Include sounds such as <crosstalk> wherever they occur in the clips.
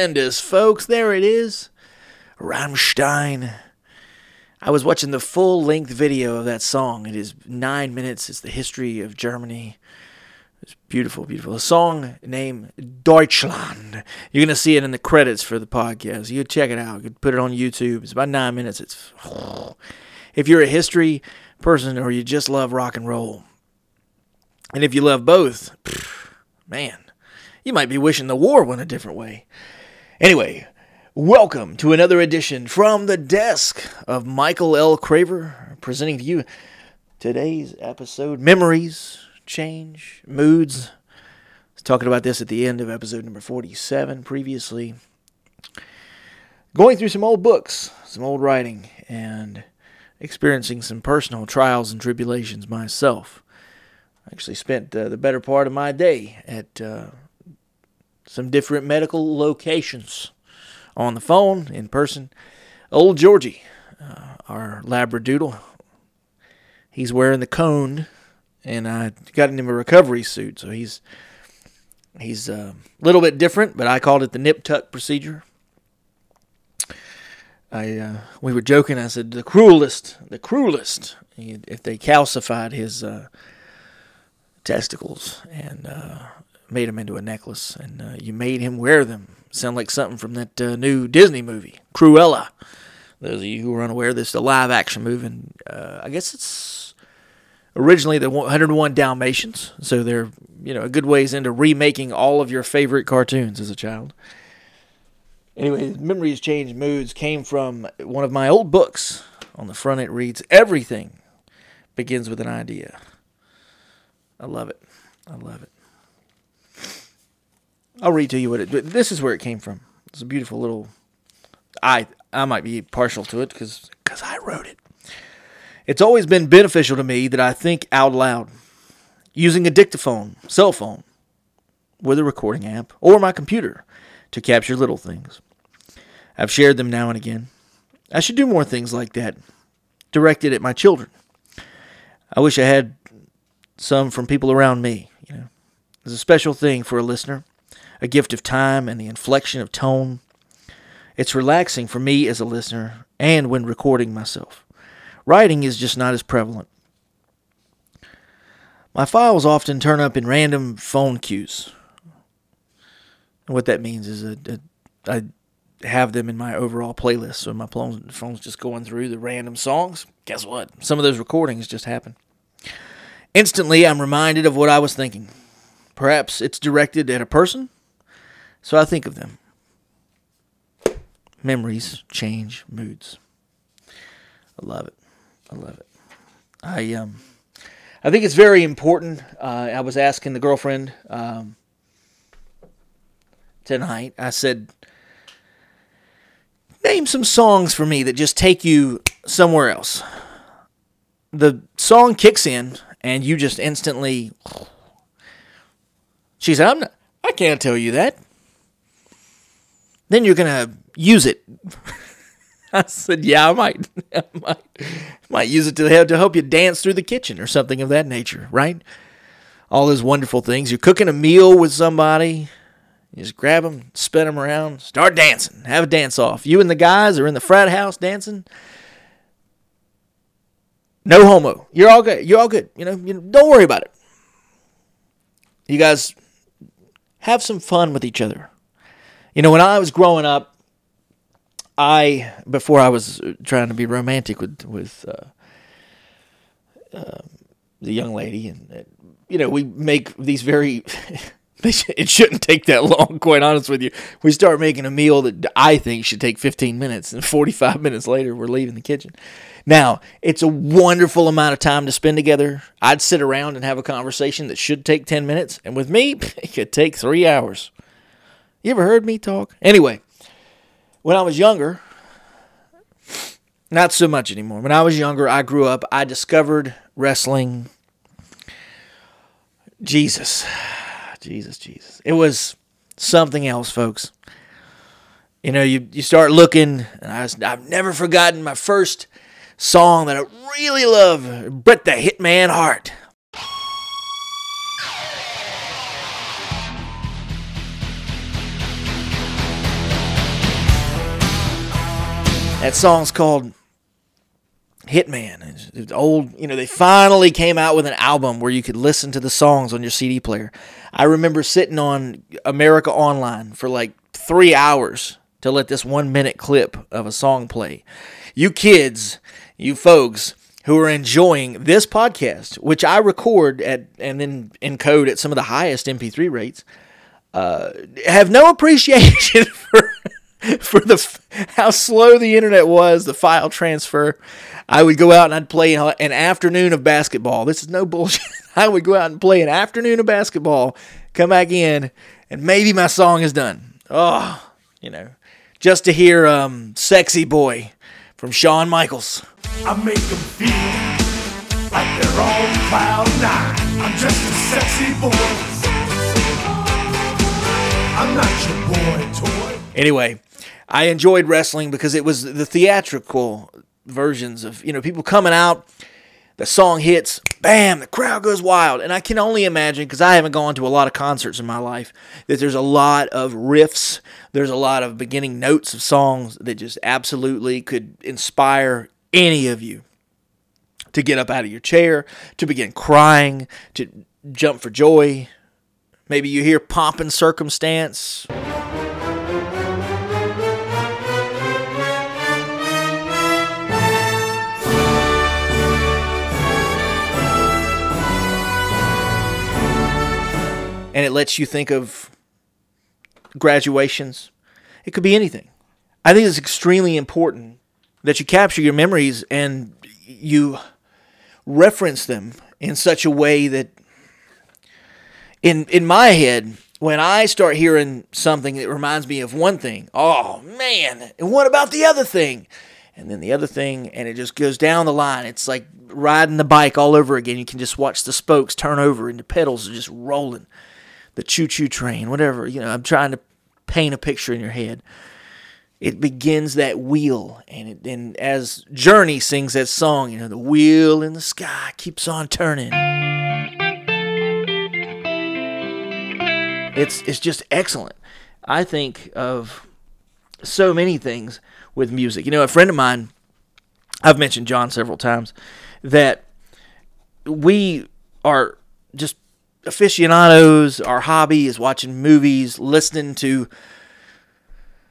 Stupendous, folks. There it is. Rammstein. I was watching the full length video of that song. It is nine minutes. It's the history of Germany. It's beautiful, beautiful. A song named Deutschland. You're gonna see it in the credits for the podcast. You check it out. You put it on YouTube. It's about nine minutes. It's <sighs> if you're a history person or you just love rock and roll, and if you love both, <sighs> man, you might be wishing the war went a different way. Anyway, welcome to another edition from the desk of Michael L. Craver, presenting to you today's episode Memories change, moods. Talking about this at the end of episode number 47 previously. Going through some old books, some old writing, and experiencing some personal trials and tribulations myself. I actually spent uh, the better part of my day at uh, some different medical locations on the phone, in person. Old Georgie, uh, our Labradoodle, he's wearing the cone and I got him a recovery suit, so he's he's a little bit different, but I called it the nip tuck procedure. I uh, we were joking. I said the cruelest, the cruelest. If they calcified his uh, testicles and uh, made him into a necklace, and uh, you made him wear them, sound like something from that uh, new Disney movie, Cruella. Those of you who are unaware, this is a live action movie, and uh, I guess it's originally the 101 Dalmatians, so they're you know a good ways into remaking all of your favorite cartoons as a child. Anyway, Memories Change Moods came from one of my old books. On the front, it reads, Everything begins with an idea. I love it. I love it. I'll read to you what it. This is where it came from. It's a beautiful little. I I might be partial to it because because I wrote it. It's always been beneficial to me that I think out loud, using a dictaphone, cell phone, with a recording app, or my computer to capture little things. I've shared them now and again. I should do more things like that, directed at my children. I wish I had some from people around me, you know. It's a special thing for a listener, a gift of time and the inflection of tone. It's relaxing for me as a listener and when recording myself. Writing is just not as prevalent. My files often turn up in random phone queues. And what that means is that I have them in my overall playlist. So my phone's just going through the random songs. Guess what? Some of those recordings just happen. Instantly, I'm reminded of what I was thinking. Perhaps it's directed at a person, so I think of them. Memories change moods. I love it. I love it. I um, I think it's very important. Uh, I was asking the girlfriend um, tonight. I said, name some songs for me that just take you somewhere else. The song kicks in, and you just instantly. <sighs> She said, "I'm not. I can't tell you that." Then you're gonna use it. <laughs> I said, "Yeah, I might, <laughs> I might, might use it to help to help you dance through the kitchen or something of that nature, right? All those wonderful things. You're cooking a meal with somebody, you just grab them, spin them around, start dancing, have a dance off. You and the guys are in the frat house dancing. No homo. You're all good. You're all good. You know, you know, don't worry about it. You guys have some fun with each other. You know, when I was growing up, I before I was trying to be romantic with with uh, uh, the young lady, and you know we make these very. <laughs> it shouldn't take that long, quite honest with you. We start making a meal that I think should take 15 minutes, and 45 <laughs> minutes later, we're leaving the kitchen. Now, it's a wonderful amount of time to spend together. I'd sit around and have a conversation that should take 10 minutes, and with me, <laughs> it could take three hours. You ever heard me talk? Anyway, when I was younger, not so much anymore. When I was younger, I grew up, I discovered wrestling. Jesus. Jesus, Jesus. It was something else, folks. You know, you, you start looking, and I was, I've never forgotten my first song that I really love Bret the Hitman Hart. That song's called Hitman. It's, old, you know, they finally came out with an album where you could listen to the songs on your CD player. I remember sitting on America Online for like three hours to let this one minute clip of a song play. You kids, you folks who are enjoying this podcast, which I record at and then encode at some of the highest MP3 rates, uh, have no appreciation <laughs> for <laughs> for the how slow the internet was, the file transfer. I would go out and I'd play an afternoon of basketball. This is no <laughs> bullshit. I would go out and play an afternoon of basketball, come back in, and maybe my song is done. Oh, you know, just to hear um, "Sexy Boy" from Shawn Michaels. I make them feel like they're on cloud nine. I'm just a sexy boy. I'm not your boy toy. Anyway, I enjoyed wrestling because it was the theatrical versions of, you know, people coming out, the song hits, bam, the crowd goes wild. And I can only imagine, because I haven't gone to a lot of concerts in my life, that there's a lot of riffs, there's a lot of beginning notes of songs that just absolutely could inspire any of you to get up out of your chair, to begin crying, to jump for joy. Maybe you hear pomp and circumstance. And it lets you think of graduations. It could be anything. I think it's extremely important that you capture your memories and you reference them in such a way that in in my head when I start hearing something that reminds me of one thing, oh man, and what about the other thing? And then the other thing, and it just goes down the line. It's like riding the bike all over again. You can just watch the spokes turn over and the pedals are just rolling. The choo choo train, whatever. You know, I'm trying to paint a picture in your head. It begins that wheel and it, and as journey sings that song you know the wheel in the sky keeps on turning. It's it's just excellent. I think of so many things with music. You know a friend of mine i've mentioned john several times that we are just aficionados our hobby is watching movies listening to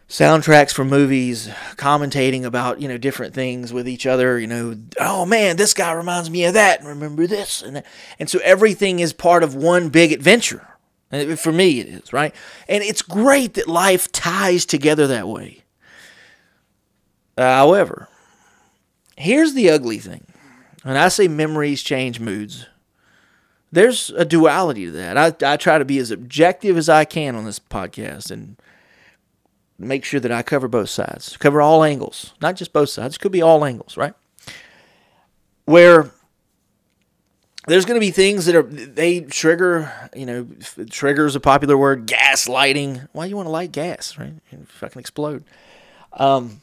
soundtracks for movies, commentating about you know different things with each other. You know, oh man, this guy reminds me of that, and remember this, and that. and so everything is part of one big adventure. And for me, it is right, and it's great that life ties together that way. However, here's the ugly thing, and I say memories change moods. There's a duality to that. I, I try to be as objective as I can on this podcast and make sure that I cover both sides, cover all angles, not just both sides. Could be all angles, right? Where there's going to be things that are they trigger, you know, trigger is a popular word, gaslighting. Why do you want to light gas, right? You fucking explode. Um,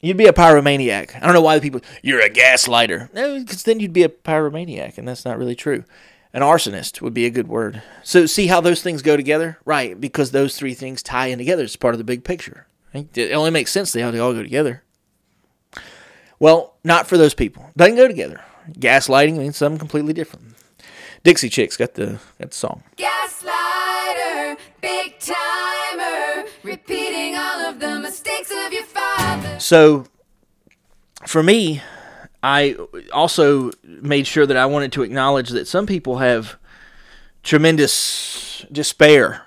you'd be a pyromaniac. I don't know why the people you're a gaslighter. No, because then you'd be a pyromaniac, and that's not really true. An arsonist would be a good word. So see how those things go together? Right, because those three things tie in together. It's part of the big picture. It only makes sense they how they all go together. Well, not for those people. Doesn't go together. Gaslighting means something completely different. Dixie Chicks got the got the song. Gaslighter, big timer, repeating all of the mistakes of your father. So, for me, I also made sure that I wanted to acknowledge that some people have tremendous despair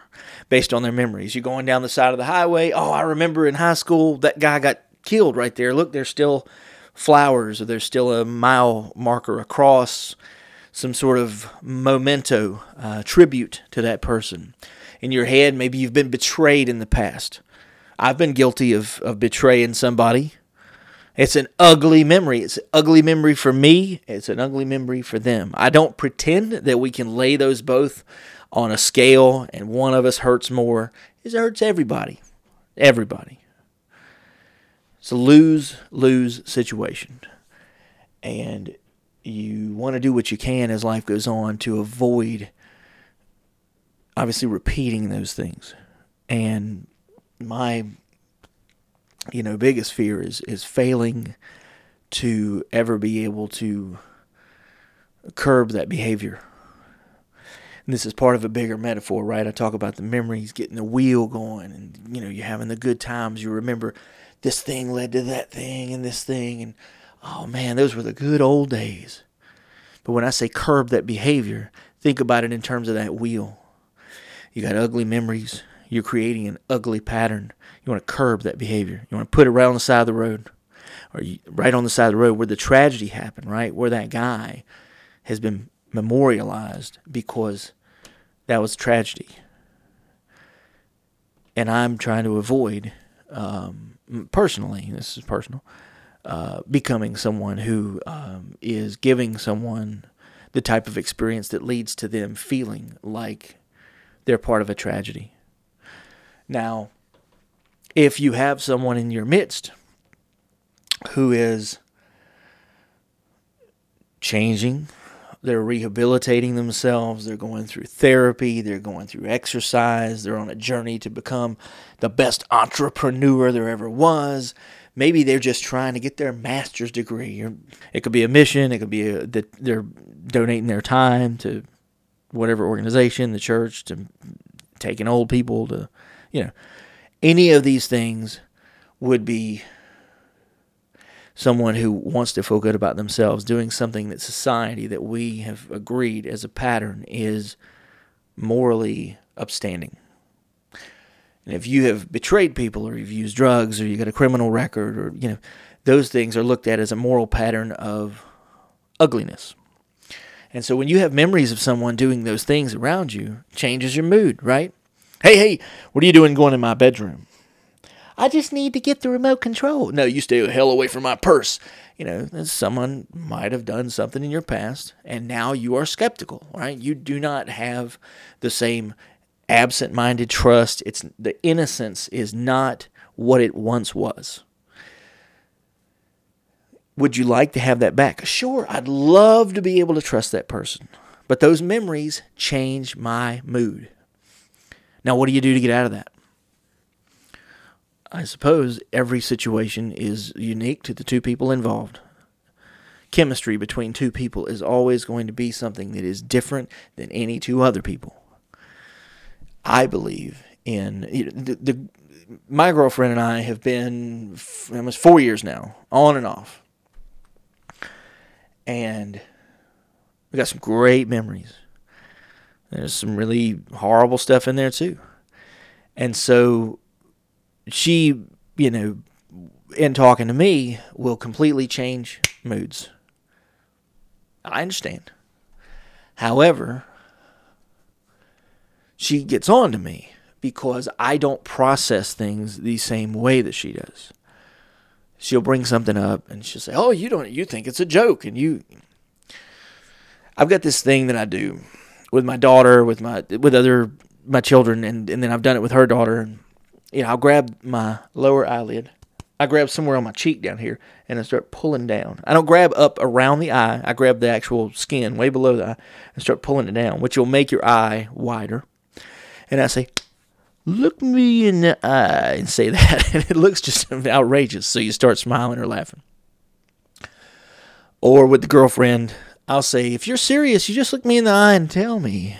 based on their memories. You're going down the side of the highway. Oh, I remember in high school that guy got killed right there. Look, there's still flowers, or there's still a mile marker across, some sort of memento, uh, tribute to that person. In your head, maybe you've been betrayed in the past. I've been guilty of, of betraying somebody it's an ugly memory. It's an ugly memory for me. It's an ugly memory for them. I don't pretend that we can lay those both on a scale and one of us hurts more. It hurts everybody. Everybody. It's a lose lose situation. And you want to do what you can as life goes on to avoid obviously repeating those things. And my you know, biggest fear is is failing to ever be able to curb that behavior. And this is part of a bigger metaphor, right? I talk about the memories, getting the wheel going, and you know, you're having the good times. You remember this thing led to that thing and this thing, and oh man, those were the good old days. But when I say curb that behavior, think about it in terms of that wheel. You got ugly memories. You're creating an ugly pattern. You want to curb that behavior. You want to put it right on the side of the road, or you, right on the side of the road where the tragedy happened, right? Where that guy has been memorialized because that was tragedy. And I'm trying to avoid, um, personally, this is personal, uh, becoming someone who um, is giving someone the type of experience that leads to them feeling like they're part of a tragedy. Now, if you have someone in your midst who is changing, they're rehabilitating themselves, they're going through therapy, they're going through exercise, they're on a journey to become the best entrepreneur there ever was. Maybe they're just trying to get their master's degree. It could be a mission, it could be that they're donating their time to whatever organization, the church, to taking old people to, you know, any of these things would be someone who wants to feel good about themselves doing something that society that we have agreed as a pattern is morally upstanding. And if you have betrayed people or you've used drugs or you got a criminal record or you know those things are looked at as a moral pattern of ugliness. And so when you have memories of someone doing those things around you, changes your mood, right? Hey, hey, what are you doing going in my bedroom? I just need to get the remote control. No, you stay the hell away from my purse. You know, someone might have done something in your past, and now you are skeptical, right? You do not have the same absent minded trust. It's the innocence is not what it once was. Would you like to have that back? Sure, I'd love to be able to trust that person. But those memories change my mood. Now, what do you do to get out of that? I suppose every situation is unique to the two people involved. Chemistry between two people is always going to be something that is different than any two other people. I believe in you know, the, the my girlfriend and I have been almost four years now, on and off, and we got some great memories. There's some really horrible stuff in there too, and so she, you know, in talking to me, will completely change moods. I understand. However, she gets on to me because I don't process things the same way that she does. She'll bring something up and she'll say, "Oh, you don't you think it's a joke." And you I've got this thing that I do with my daughter, with my with other my children and and then I've done it with her daughter and you know, I'll grab my lower eyelid. I grab somewhere on my cheek down here and I start pulling down. I don't grab up around the eye. I grab the actual skin way below the eye and start pulling it down, which will make your eye wider. And I say, look me in the eye and say <laughs> that. And it looks just outrageous. So you start smiling or laughing. Or with the girlfriend, I'll say, if you're serious, you just look me in the eye and tell me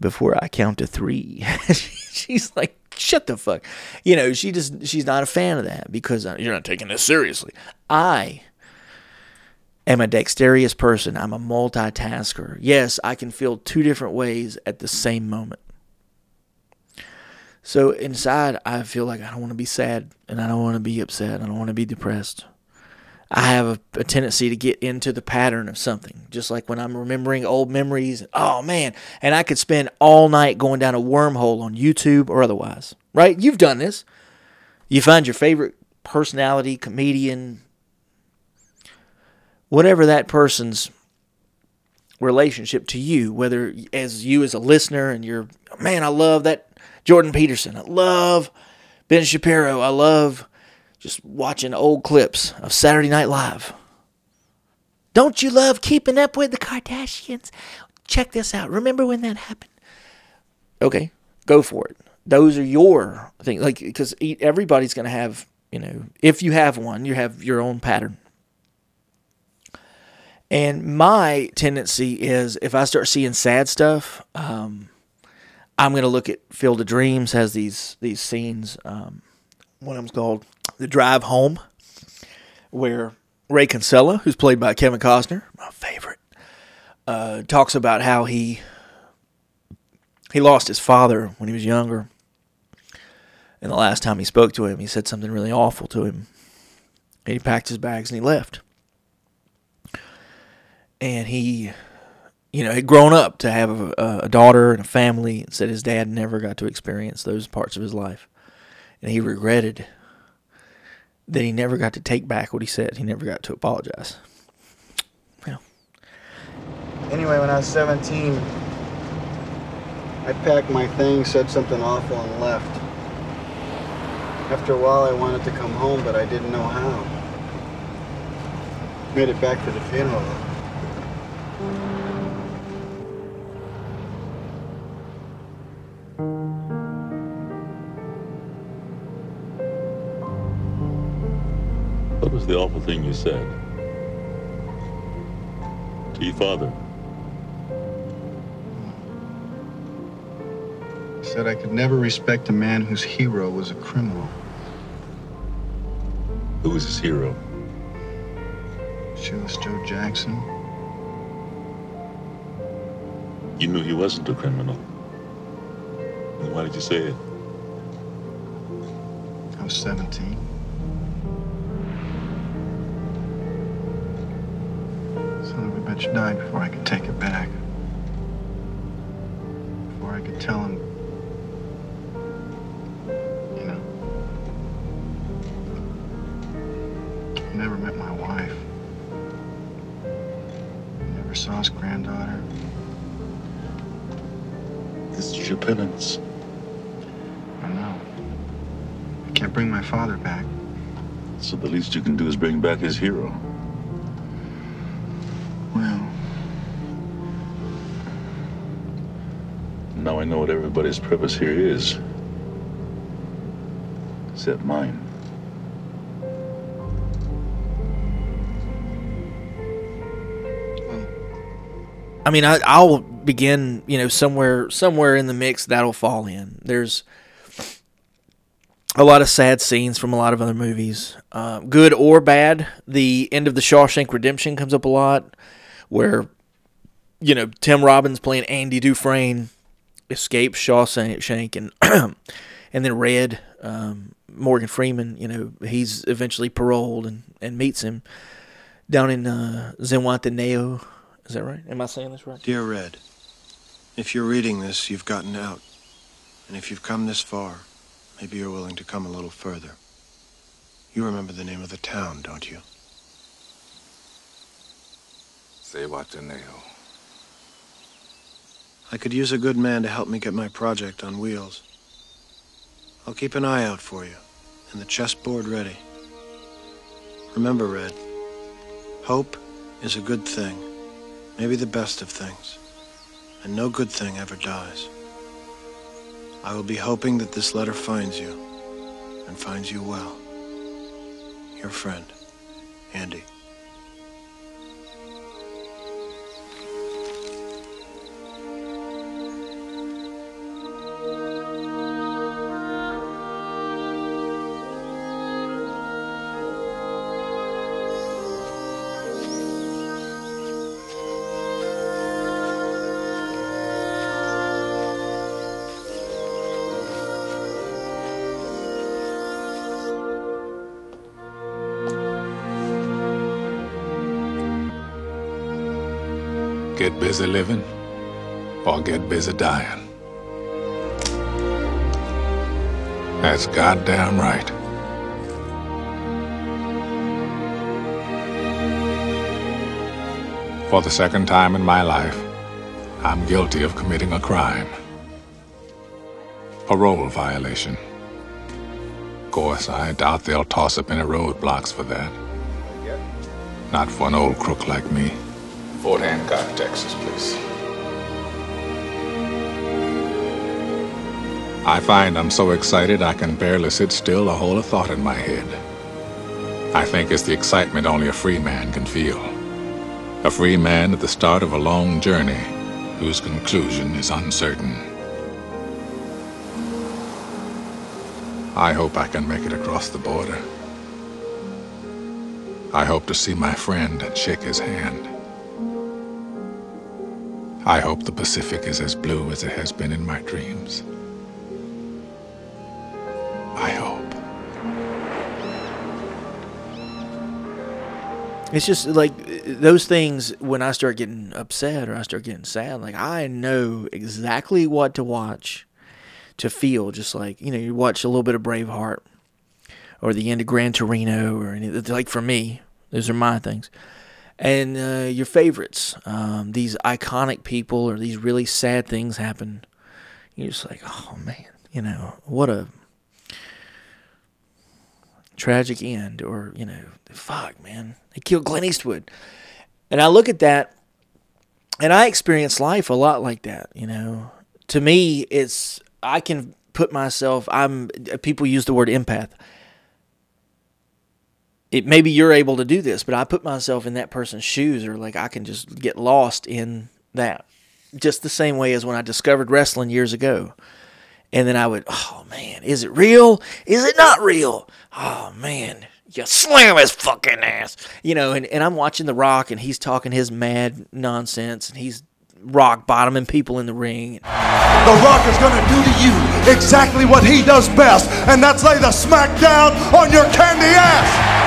before I count to three. <laughs> She's like, shut the fuck. You know, she just she's not a fan of that because uh, you're not taking this seriously. I am a dexterous person. I'm a multitasker. Yes, I can feel two different ways at the same moment. So inside, I feel like I don't want to be sad and I don't want to be upset. I don't want to be depressed. I have a, a, tendency to get into the pattern of something, just like when I'm remembering old memories. Oh man, and I could spend all night going down a wormhole on YouTube or otherwise. Right? You've done this. You find your favorite personality, comedian, whatever that person's relationship to you, whether as you as a listener and you're, man, I love that Jordan Peterson. I love Ben Shapiro. I love just watching old clips of Saturday Night Live. Don't you love keeping up with the Kardashians? Check this out. Remember when that happened? Okay, go for it. Those are your things. Like, because everybody's going to have You know, if you have one, you have your own pattern. And my tendency is if I start seeing sad stuff, um, I'm gonna look at Field of Dreams has these these scenes. Um, one of them's called The Drive Home, where Ray Kinsella, who's played by Kevin Costner, my favorite, uh, talks about how he he lost his father when he was younger. And the last time he spoke to him, he said something really awful to him. And he packed his bags and he left. And he, you know, had grown up to have a, a daughter and a family, and said his dad never got to experience those parts of his life. And he regretted that he never got to take back what he said. He never got to apologize. Yeah. Anyway, when I was 17, I packed my things, said something awful, and left. After a while, I wanted to come home, but I didn't know how. Made it back to the funeral. What was the awful thing you said? To your father? I Said I could never respect a man whose hero was a criminal. Who was his hero? Shoeless Joe Jackson. You knew he wasn't a criminal. Then why did you say it? I was 17. Son of a bitch died before I could take it back. Before I could tell him, you know. He never met my wife. Never saw his granddaughter. This is your penance. I know. I can't bring my father back. So the least you can do is bring back his hero. What everybody's purpose here is. Except mine. I mean, I, I'll begin, you know, somewhere somewhere in the mix that'll fall in. There's a lot of sad scenes from a lot of other movies, uh, good or bad. The end of the Shawshank Redemption comes up a lot, where you know Tim Robbins playing Andy Dufresne escapes Shawshank, and <clears throat> and then Red um, Morgan Freeman, you know, he's eventually paroled and, and meets him down in uh, Zihuatanejo. Is that right? Am I saying this right? Dear Red, if you're reading this, you've gotten out. And if you've come this far, maybe you're willing to come a little further. You remember the name of the town, don't you? Zihuatanejo. I could use a good man to help me get my project on wheels. I'll keep an eye out for you, and the chessboard ready. Remember, Red, hope is a good thing, maybe the best of things, and no good thing ever dies. I will be hoping that this letter finds you, and finds you well. Your friend, Andy. Get busy living or get busy dying. That's goddamn right. For the second time in my life, I'm guilty of committing a crime. Parole violation. Of course, I doubt they'll toss up any roadblocks for that. Not for an old crook like me. Fort Hancock, Texas, please. I find I'm so excited I can barely sit still or hold a thought in my head. I think it's the excitement only a free man can feel. A free man at the start of a long journey whose conclusion is uncertain. I hope I can make it across the border. I hope to see my friend and shake his hand. I hope the Pacific is as blue as it has been in my dreams. I hope. It's just like those things when I start getting upset or I start getting sad, like I know exactly what to watch to feel. Just like, you know, you watch a little bit of Braveheart or the end of Gran Torino or any, like for me, those are my things. And uh, your favorites, um, these iconic people or these really sad things happen. You're just like, oh man, you know, what a tragic end or you know fuck man. They killed clint eastwood. And i look at that and i experience life a lot like that you know. To me it's i can put myself i'm people use the word empath it maybe you're able to do this but i put myself in that person's shoes or like i can just get lost in that just the same way as when i discovered wrestling years ago and then I would, oh man, is it real? Is it not real? Oh man, you slam his fucking ass. You know, and, and I'm watching The Rock and he's talking his mad nonsense and he's rock bottoming people in the ring. The Rock is going to do to you exactly what he does best, and that's lay the smack down on your candy ass.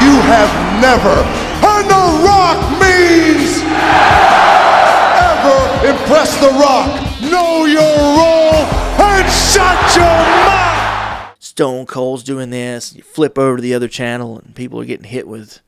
You have never heard The Rock means ever impress The Rock. Know your role and shut your mouth. Stone Cold's doing this. You flip over to the other channel and people are getting hit with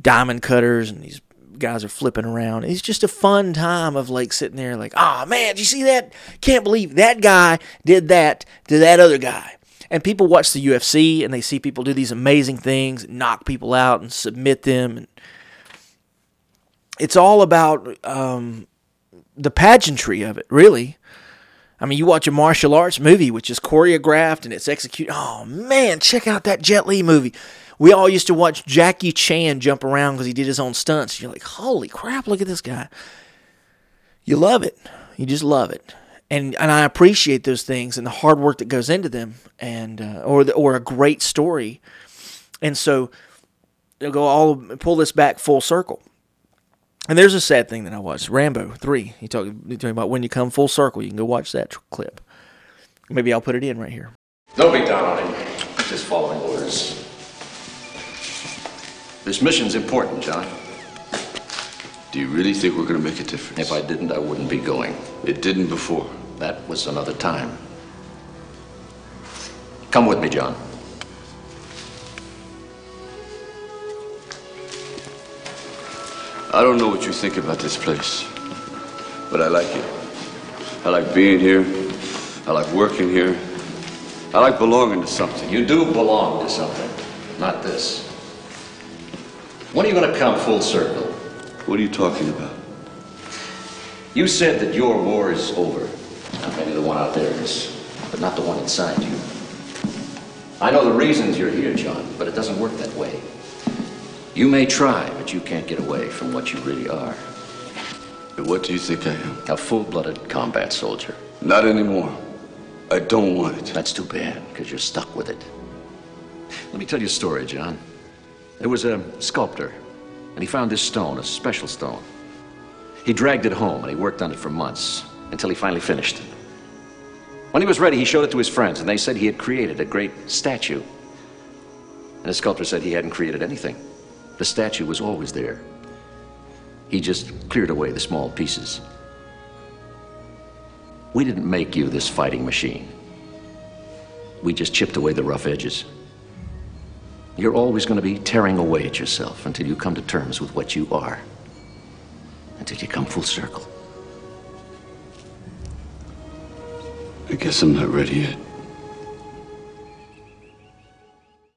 diamond cutters and these guys are flipping around. It's just a fun time of like sitting there like, oh man, did you see that? Can't believe that guy did that to that other guy. And people watch the UFC and they see people do these amazing things, knock people out and submit them. And it's all about um, the pageantry of it, really. I mean, you watch a martial arts movie which is choreographed and it's executed. Oh man, check out that Jet Li movie. We all used to watch Jackie Chan jump around because he did his own stunts. You're like, holy crap, look at this guy. You love it. You just love it. And, and I appreciate those things and the hard work that goes into them, and uh, or the, or a great story, and so they'll go all pull this back full circle. And there's a sad thing that I watched Rambo 3. He talking, talking about when you come full circle. You can go watch that clip. Maybe I'll put it in right here. Don't be down on him. Just following orders. This mission's important, John. Do you really think we're going to make a difference? If I didn't, I wouldn't be going. It didn't before. That was another time. Come with me, John. I don't know what you think about this place, but I like it. I like being here. I like working here. I like belonging to something. You do belong to something, not this. When are you going to come full circle? What are you talking about? You said that your war is over. Now, maybe the one out there is, but not the one inside you. I know the reasons you're here, John, but it doesn't work that way. You may try, but you can't get away from what you really are. What do you think I am? A full-blooded combat soldier. Not anymore. I don't want it. That's too bad, because you're stuck with it. Let me tell you a story, John. There was a sculptor, and he found this stone, a special stone. He dragged it home, and he worked on it for months, until he finally finished it. When he was ready, he showed it to his friends, and they said he had created a great statue. And the sculptor said he hadn't created anything. The statue was always there. He just cleared away the small pieces. We didn't make you this fighting machine. We just chipped away the rough edges. You're always going to be tearing away at yourself until you come to terms with what you are. Until you come full circle. I guess I'm not ready yet.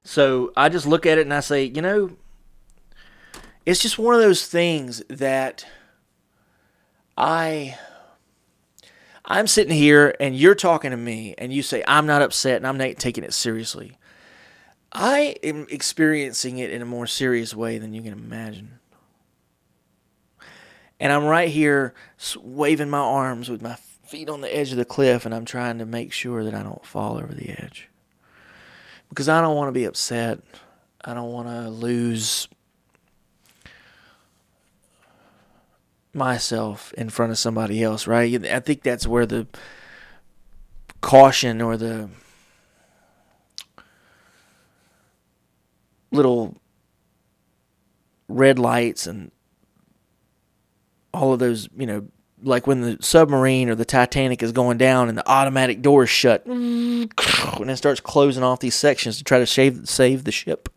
So I just look at it and I say, you know, it's just one of those things that I I'm sitting here and you're talking to me and you say, I'm not upset and I'm not taking it seriously. I am experiencing it in a more serious way than you can imagine. And I'm right here waving my arms with my feet on the edge of the cliff and I'm trying to make sure that I don't fall over the edge. Because I don't want to be upset. I don't want to lose myself in front of somebody else, right? I think that's where the caution or the little red lights and all of those, you know, like when the submarine or the Titanic is going down and the automatic doors shut mm. and it starts closing off these sections to try to save save the ship.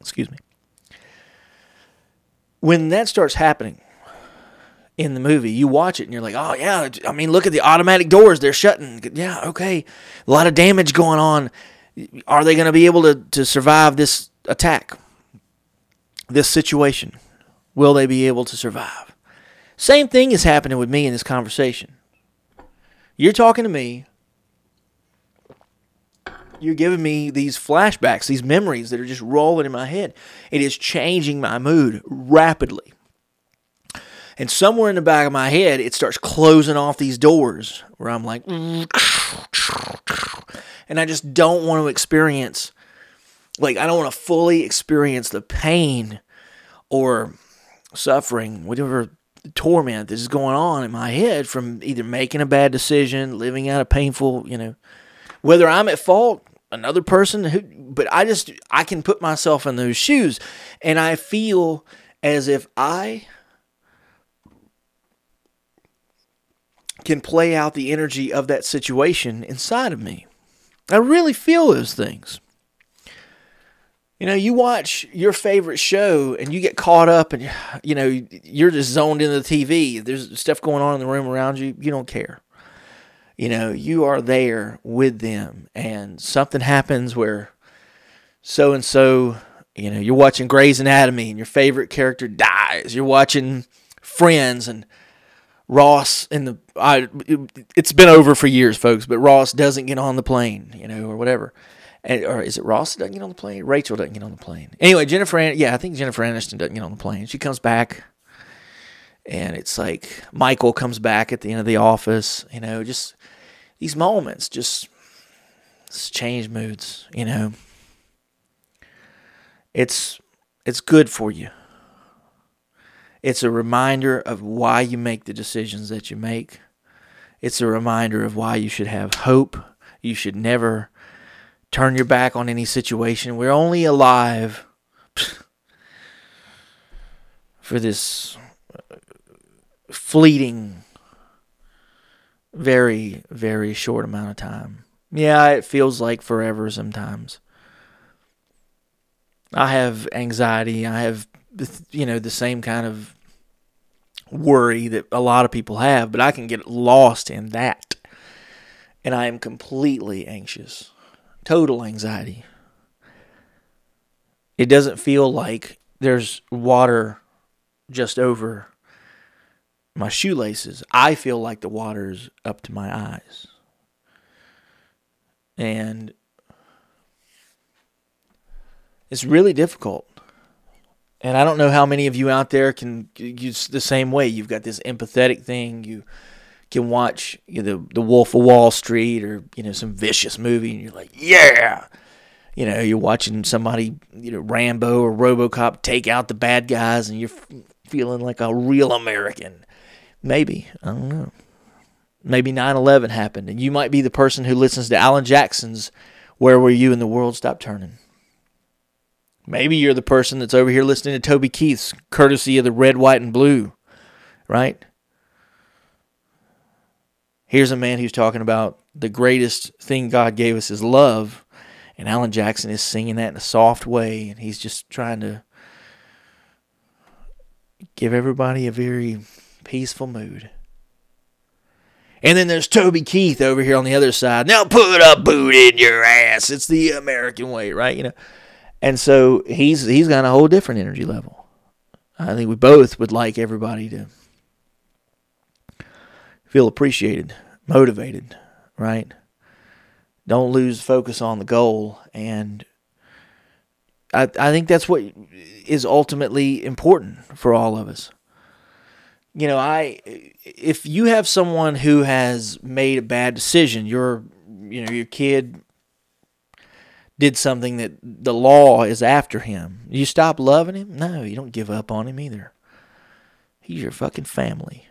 Excuse me. When that starts happening in the movie, you watch it and you're like, "Oh yeah, I mean, look at the automatic doors, they're shutting." Yeah, okay. A lot of damage going on. Are they going to be able to to survive this attack? This situation? Will they be able to survive? Same thing is happening with me in this conversation. You're talking to me. You're giving me these flashbacks, these memories that are just rolling in my head. It is changing my mood rapidly. And somewhere in the back of my head, it starts closing off these doors where I'm like, and I just don't want to experience, like, I don't want to fully experience the pain or suffering, whatever torment that is going on in my head from either making a bad decision, living out a painful, you know, whether I'm at fault, another person who, but I just, I can put myself in those shoes and I feel as if I can play out the energy of that situation inside of me. I really feel those things. You know, you watch your favorite show and you get caught up and, you know, you're just zoned into the TV. There's stuff going on in the room around you. You don't care. You know, you are there with them and something happens where so and so, you know, you're watching Grey's Anatomy and your favorite character dies. You're watching Friends and Ross and the I it, it's been over for years, folks, but Ross doesn't get on the plane, you know, or whatever and, or is it Ross doesn't get on the plane? Rachel doesn't get on the plane. Anyway, Jennifer, yeah, I think Jennifer Aniston doesn't get on the plane. She comes back, and it's like Michael comes back at the end of the office. You know, just these moments just change moods. You know, it's it's good for you. It's a reminder of why you make the decisions that you make. It's a reminder of why you should have hope. You should never turn your back on any situation. We're only alive for this fleeting, very, very short amount of time. Yeah, it feels like forever sometimes. I have anxiety. I have, you know, the same kind of worry that a lot of people have, but I can get lost in that. And I am completely anxious total anxiety. It doesn't feel like there's water just over my shoelaces. I feel like the water's up to my eyes. And it's really difficult. And I don't know how many of you out there can use the same way. You've got this empathetic thing. You can watch you know, the the Wolf of Wall Street or you know some vicious movie, and you're like, yeah. You know, you're watching somebody, you know, Rambo or RoboCop take out the bad guys, and you're f- feeling like a real American. Maybe I don't know. Maybe 9/11 happened, and you might be the person who listens to Alan Jackson's "Where Were You and the World Stopped Turning." Maybe you're the person that's over here listening to Toby Keith's courtesy of the red, white, and blue, right? Here's a man who's talking about the greatest thing God gave us is love. And Alan Jackson is singing that in a soft way. And he's just trying to give everybody a very peaceful mood. And then there's Toby Keith over here on the other side. Now put a boot in your ass. It's the American way, right? You know. And so he's he's got a whole different energy level. I think we both would like everybody to feel appreciated, motivated, right? Don't lose focus on the goal. And I, I think that's what is ultimately important for all of us. You know, I if you have someone who has made a bad decision, your you know, your kid did something that the law is after him. You stop loving him? No, you don't give up on him either. He's your fucking family.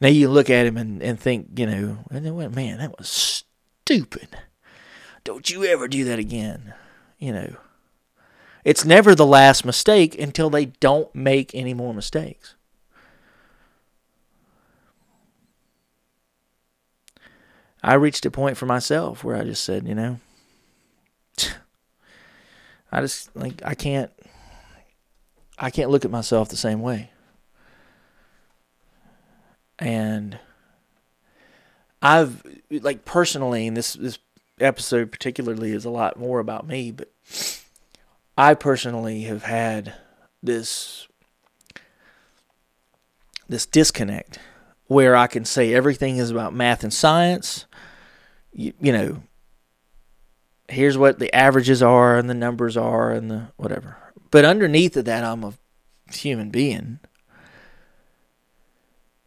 Now you look at him and, and think, you know, and then went, man, that was stupid. Don't you ever do that again. You know, it's never the last mistake until they don't make any more mistakes. I reached a point for myself where I just said, you know, I just like I can't I can't look at myself the same way. And I've like personally and this this episode particularly is a lot more about me, but I personally have had this this disconnect where I can say everything is about math and science. You, you know, here's what the averages are and the numbers are and the whatever. But underneath of that, I'm a human being.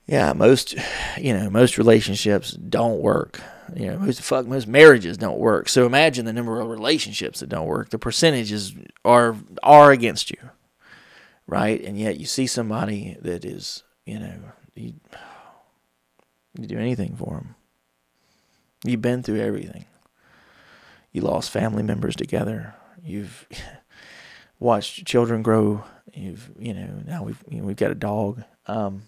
Yeah, most, you know, most relationships don't work. You know, most fuck most marriages don't work. So imagine the number of relationships that don't work. The percentages are are against you, right? And yet you see somebody that is, you know, you, you do anything for them. You've been through everything. You lost family members together. You've <laughs> watched children grow. You've, you know, now we've you know, we've got a dog. Um,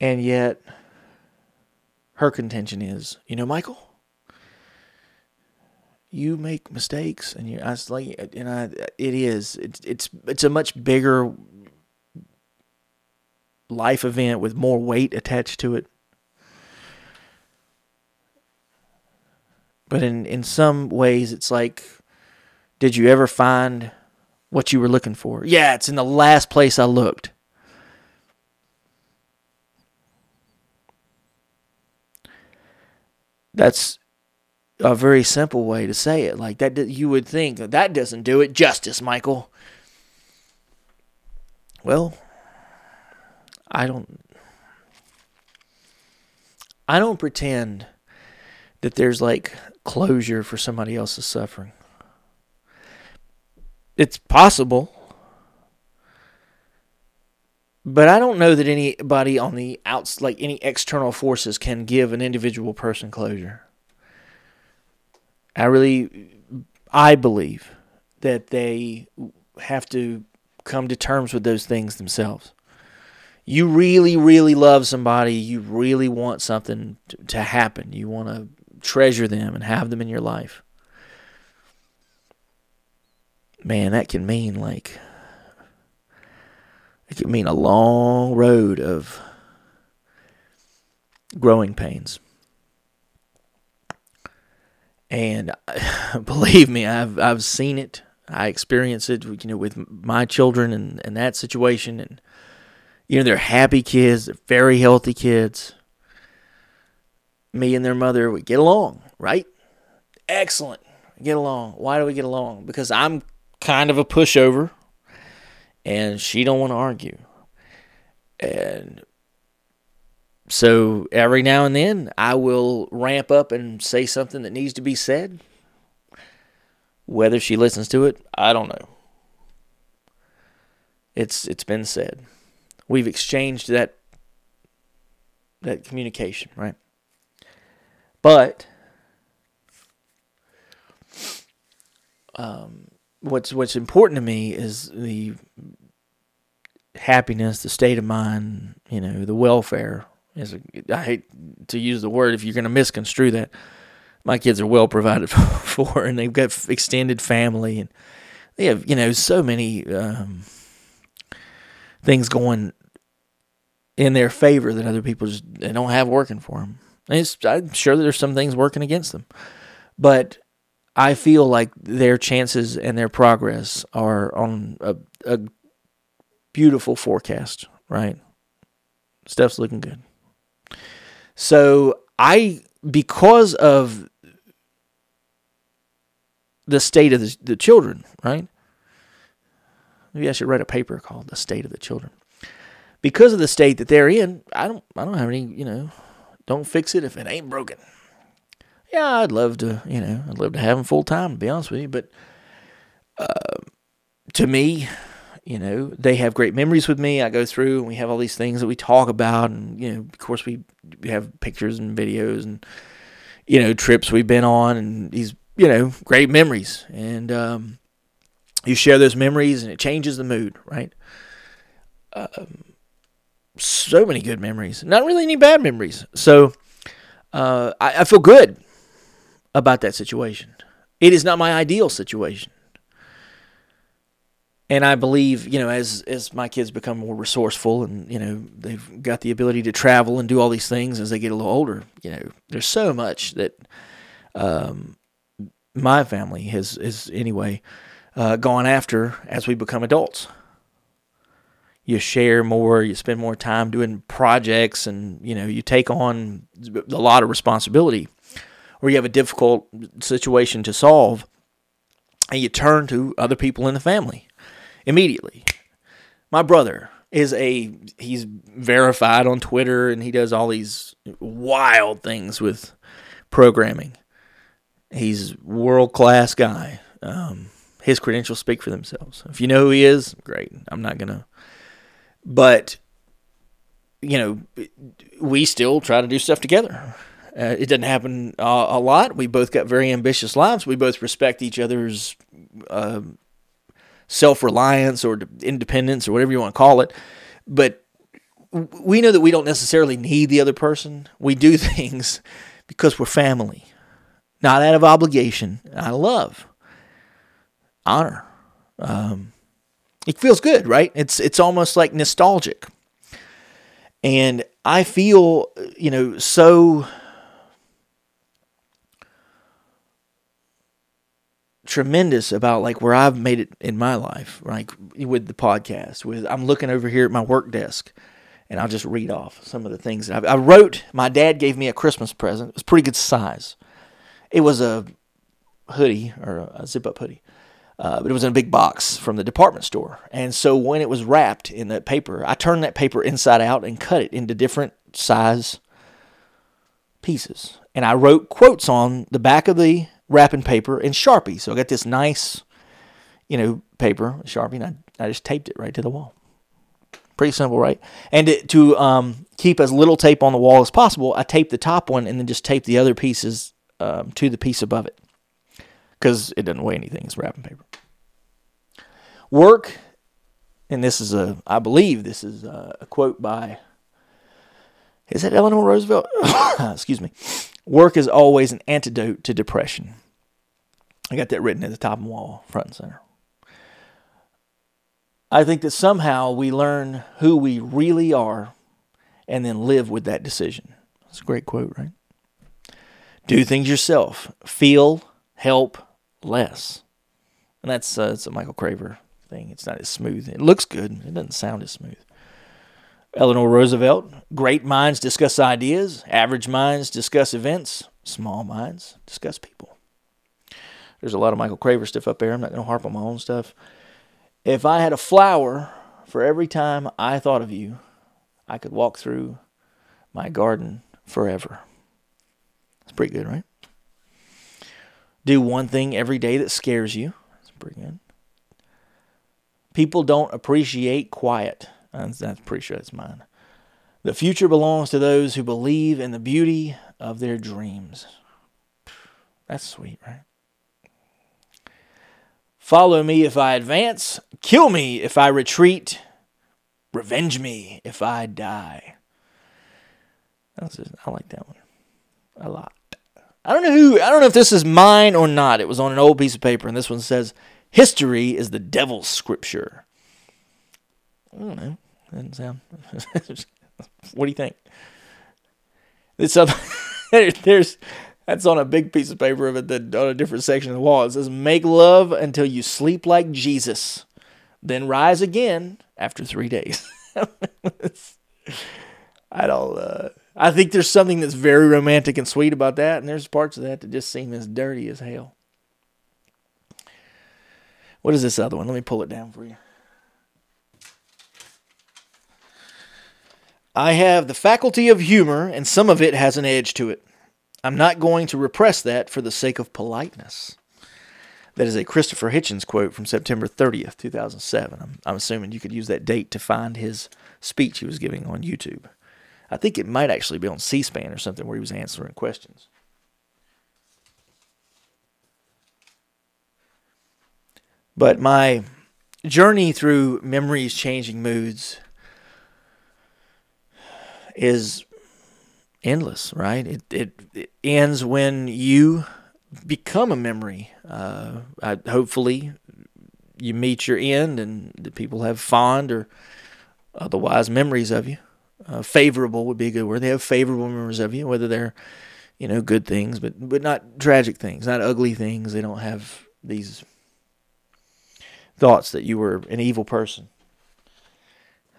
and yet, her contention is, you know, Michael, you make mistakes, and you, I was like, and I, it is, it's, it's, it's a much bigger life event with more weight attached to it. But in, in some ways, it's like, did you ever find what you were looking for? Yeah, it's in the last place I looked. That's a very simple way to say it. Like that, you would think that doesn't do it justice, Michael. Well, I don't. I don't pretend that there's like closure for somebody else's suffering. It's possible. But I don't know that anybody on the outs like any external forces can give an individual person closure. I really I believe that they have to come to terms with those things themselves. You really, really love somebody. You really want something to happen. You want to treasure them and have them in your life. Man, that can mean like it can mean a long road of growing pains. And <laughs> believe me, I've I've seen it. I experience it, you know, with my children and, and that situation. And you know, they're happy kids, they're very healthy kids. Me and their mother, we get along, right? Excellent. Get along. Why do we get along? Because I'm kind of a pushover and she don't want to argue. And so every now and then I will ramp up and say something that needs to be said. Whether she listens to it, I don't know. It's it's been said. We've exchanged that that communication, right? But um, what's what's important to me is the happiness, the state of mind, you know, the welfare. Is a, I hate to use the word if you're going to misconstrue that. My kids are well provided <laughs> for, and they've got extended family, and they have you know so many um, things going in their favor that other people just they don't have working for them. I'm sure there's some things working against them, but I feel like their chances and their progress are on a, a beautiful forecast, right? Stuff's looking good. So I, because of the state of the, the children, right? Maybe I should write a paper called "The State of the Children." Because of the state that they're in, I don't, I don't have any, you know, don't fix it if it ain't broken. Yeah, I'd love to, you know, I'd love to have them full time. To be honest with you, but uh, to me, you know, they have great memories with me. I go through and we have all these things that we talk about, and you know, of course, we we have pictures and videos and you know trips we've been on, and these you know great memories, and um, you share those memories, and it changes the mood, right? Um, so many good memories, not really any bad memories. So uh, I, I feel good about that situation. It is not my ideal situation and I believe you know as as my kids become more resourceful and you know they've got the ability to travel and do all these things as they get a little older. You know, there's so much that um, my family has is anyway uh, gone after as we become adults. You share more, you spend more time doing projects, and you know you take on a lot of responsibility, or you have a difficult situation to solve, and you turn to other people in the family immediately. My brother is a he's verified on Twitter and he does all these wild things with programming. He's world class guy. Um, his credentials speak for themselves. If you know who he is, great. I'm not gonna, but you know, we still try to do stuff together. Uh, it doesn't happen uh, a lot. We both got very ambitious lives. We both respect each other's uh, self reliance or independence or whatever you want to call it. But we know that we don't necessarily need the other person. We do <laughs> things because we're family, not out of obligation, out of love, honor. Um, it feels good, right? It's it's almost like nostalgic, and I feel you know so tremendous about like where I've made it in my life, like with the podcast. With I'm looking over here at my work desk, and I'll just read off some of the things that I've, I wrote. My dad gave me a Christmas present. It was pretty good size. It was a hoodie or a zip up hoodie, uh, but it was in a big box from the department store. And so when it was wrapped in that paper, I turned that paper inside out and cut it into different size pieces. And I wrote quotes on the back of the wrapping paper in Sharpie. So I got this nice, you know, paper, Sharpie, and I, I just taped it right to the wall. Pretty simple, right? And it, to um, keep as little tape on the wall as possible, I taped the top one and then just taped the other pieces um, to the piece above it because it doesn't weigh anything. It's wrapping paper. Work, and this is a, I believe this is a, a quote by, is that Eleanor Roosevelt? <coughs> Excuse me. Work is always an antidote to depression. I got that written at the top of the wall, front and center. I think that somehow we learn who we really are and then live with that decision. That's a great quote, right? Do things yourself. Feel, help less. And that's, uh, that's a Michael Craver thing. It's not as smooth. It looks good. It doesn't sound as smooth. Eleanor Roosevelt. Great minds discuss ideas, average minds discuss events, small minds discuss people. There's a lot of Michael Craver stuff up there. I'm not going to harp on my own stuff. If I had a flower for every time I thought of you, I could walk through my garden forever. That's pretty good, right? Do one thing every day that scares you. That's pretty good. People don't appreciate quiet. That's, that's pretty sure that's mine. The future belongs to those who believe in the beauty of their dreams. That's sweet, right? Follow me if I advance, kill me if I retreat, revenge me if I die. Just, I like that one a lot. I don't know who, I don't know if this is mine or not. It was on an old piece of paper, and this one says, History is the devil's scripture. I don't know. Doesn't sound. <laughs> what do you think? It's up. <laughs> there's that's on a big piece of paper of it that on a different section of the wall. It says, "Make love until you sleep like Jesus, then rise again after three days." <laughs> I don't. Uh, I think there's something that's very romantic and sweet about that, and there's parts of that that just seem as dirty as hell. What is this other one? Let me pull it down for you. I have the faculty of humor, and some of it has an edge to it. I'm not going to repress that for the sake of politeness. That is a Christopher Hitchens quote from September 30th, 2007. I'm, I'm assuming you could use that date to find his speech he was giving on YouTube. I think it might actually be on C SPAN or something where he was answering questions. But my journey through memories changing moods is endless, right? It, it, it ends when you become a memory. Uh, I, hopefully, you meet your end and the people have fond or otherwise memories of you. Uh, favorable would be a good word. They have favorable memories of you, whether they're, you know, good things, but but not tragic things, not ugly things. They don't have these thoughts that you were an evil person.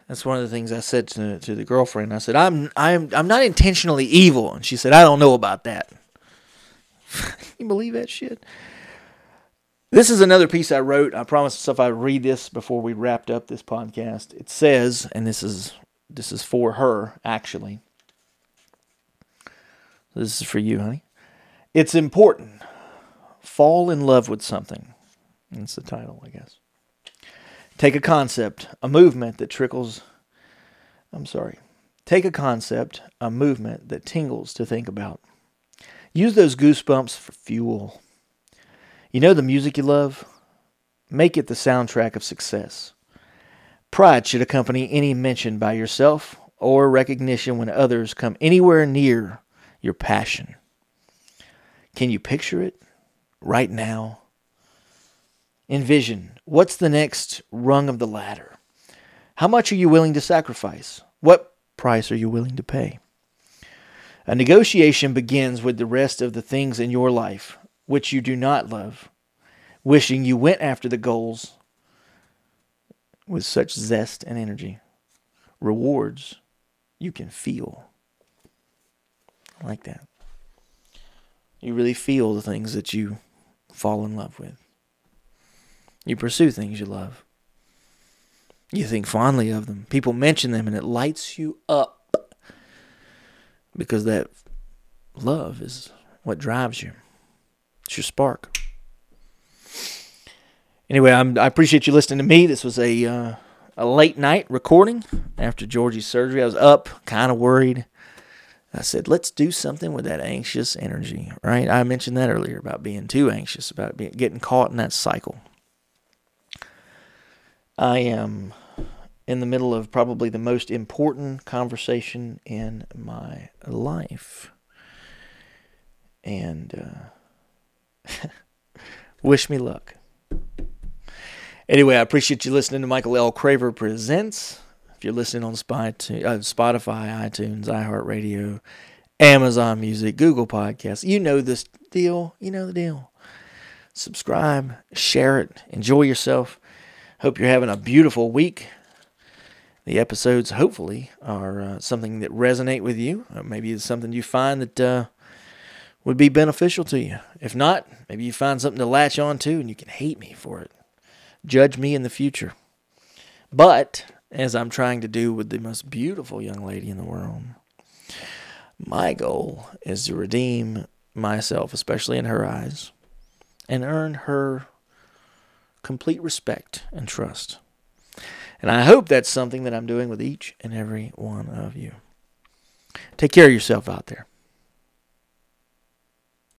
That's one of the things I said to to the girlfriend. I said, "I'm I'm I'm not intentionally evil," and she said, "I don't know about that." <laughs> you believe that shit? This is another piece I wrote. I promised myself I'd read this before we wrapped up this podcast. It says, and this is this is for her actually. This is for you, honey. It's important. Fall in love with something. That's the title, I guess. Take a concept, a movement that trickles. I'm sorry. Take a concept, a movement that tingles to think about. Use those goosebumps for fuel. You know the music you love? Make it the soundtrack of success. Pride should accompany any mention by yourself or recognition when others come anywhere near your passion. Can you picture it right now? Envision what's the next rung of the ladder? How much are you willing to sacrifice? What price are you willing to pay? A negotiation begins with the rest of the things in your life which you do not love, wishing you went after the goals with such zest and energy. Rewards you can feel. I like that. You really feel the things that you fall in love with. You pursue things you love. You think fondly of them. People mention them and it lights you up because that love is what drives you. It's your spark. Anyway, I'm, i appreciate you listening to me. This was a uh, a late night recording after Georgie's surgery. I was up, kind of worried. I said, let's do something with that anxious energy, right? I mentioned that earlier about being too anxious, about being, getting caught in that cycle. I am in the middle of probably the most important conversation in my life. And uh, <laughs> wish me luck. Anyway, I appreciate you listening to Michael L. Craver Presents. If you're listening on uh, Spotify, iTunes, iHeartRadio, Amazon Music, Google Podcasts, you know this deal. You know the deal. Subscribe, share it, enjoy yourself. Hope you're having a beautiful week. The episodes, hopefully, are uh, something that resonate with you. Or maybe it's something you find that uh, would be beneficial to you. If not, maybe you find something to latch on to and you can hate me for it. Judge me in the future. But as I'm trying to do with the most beautiful young lady in the world. My goal is to redeem myself, especially in her eyes, and earn her complete respect and trust. And I hope that's something that I'm doing with each and every one of you. Take care of yourself out there.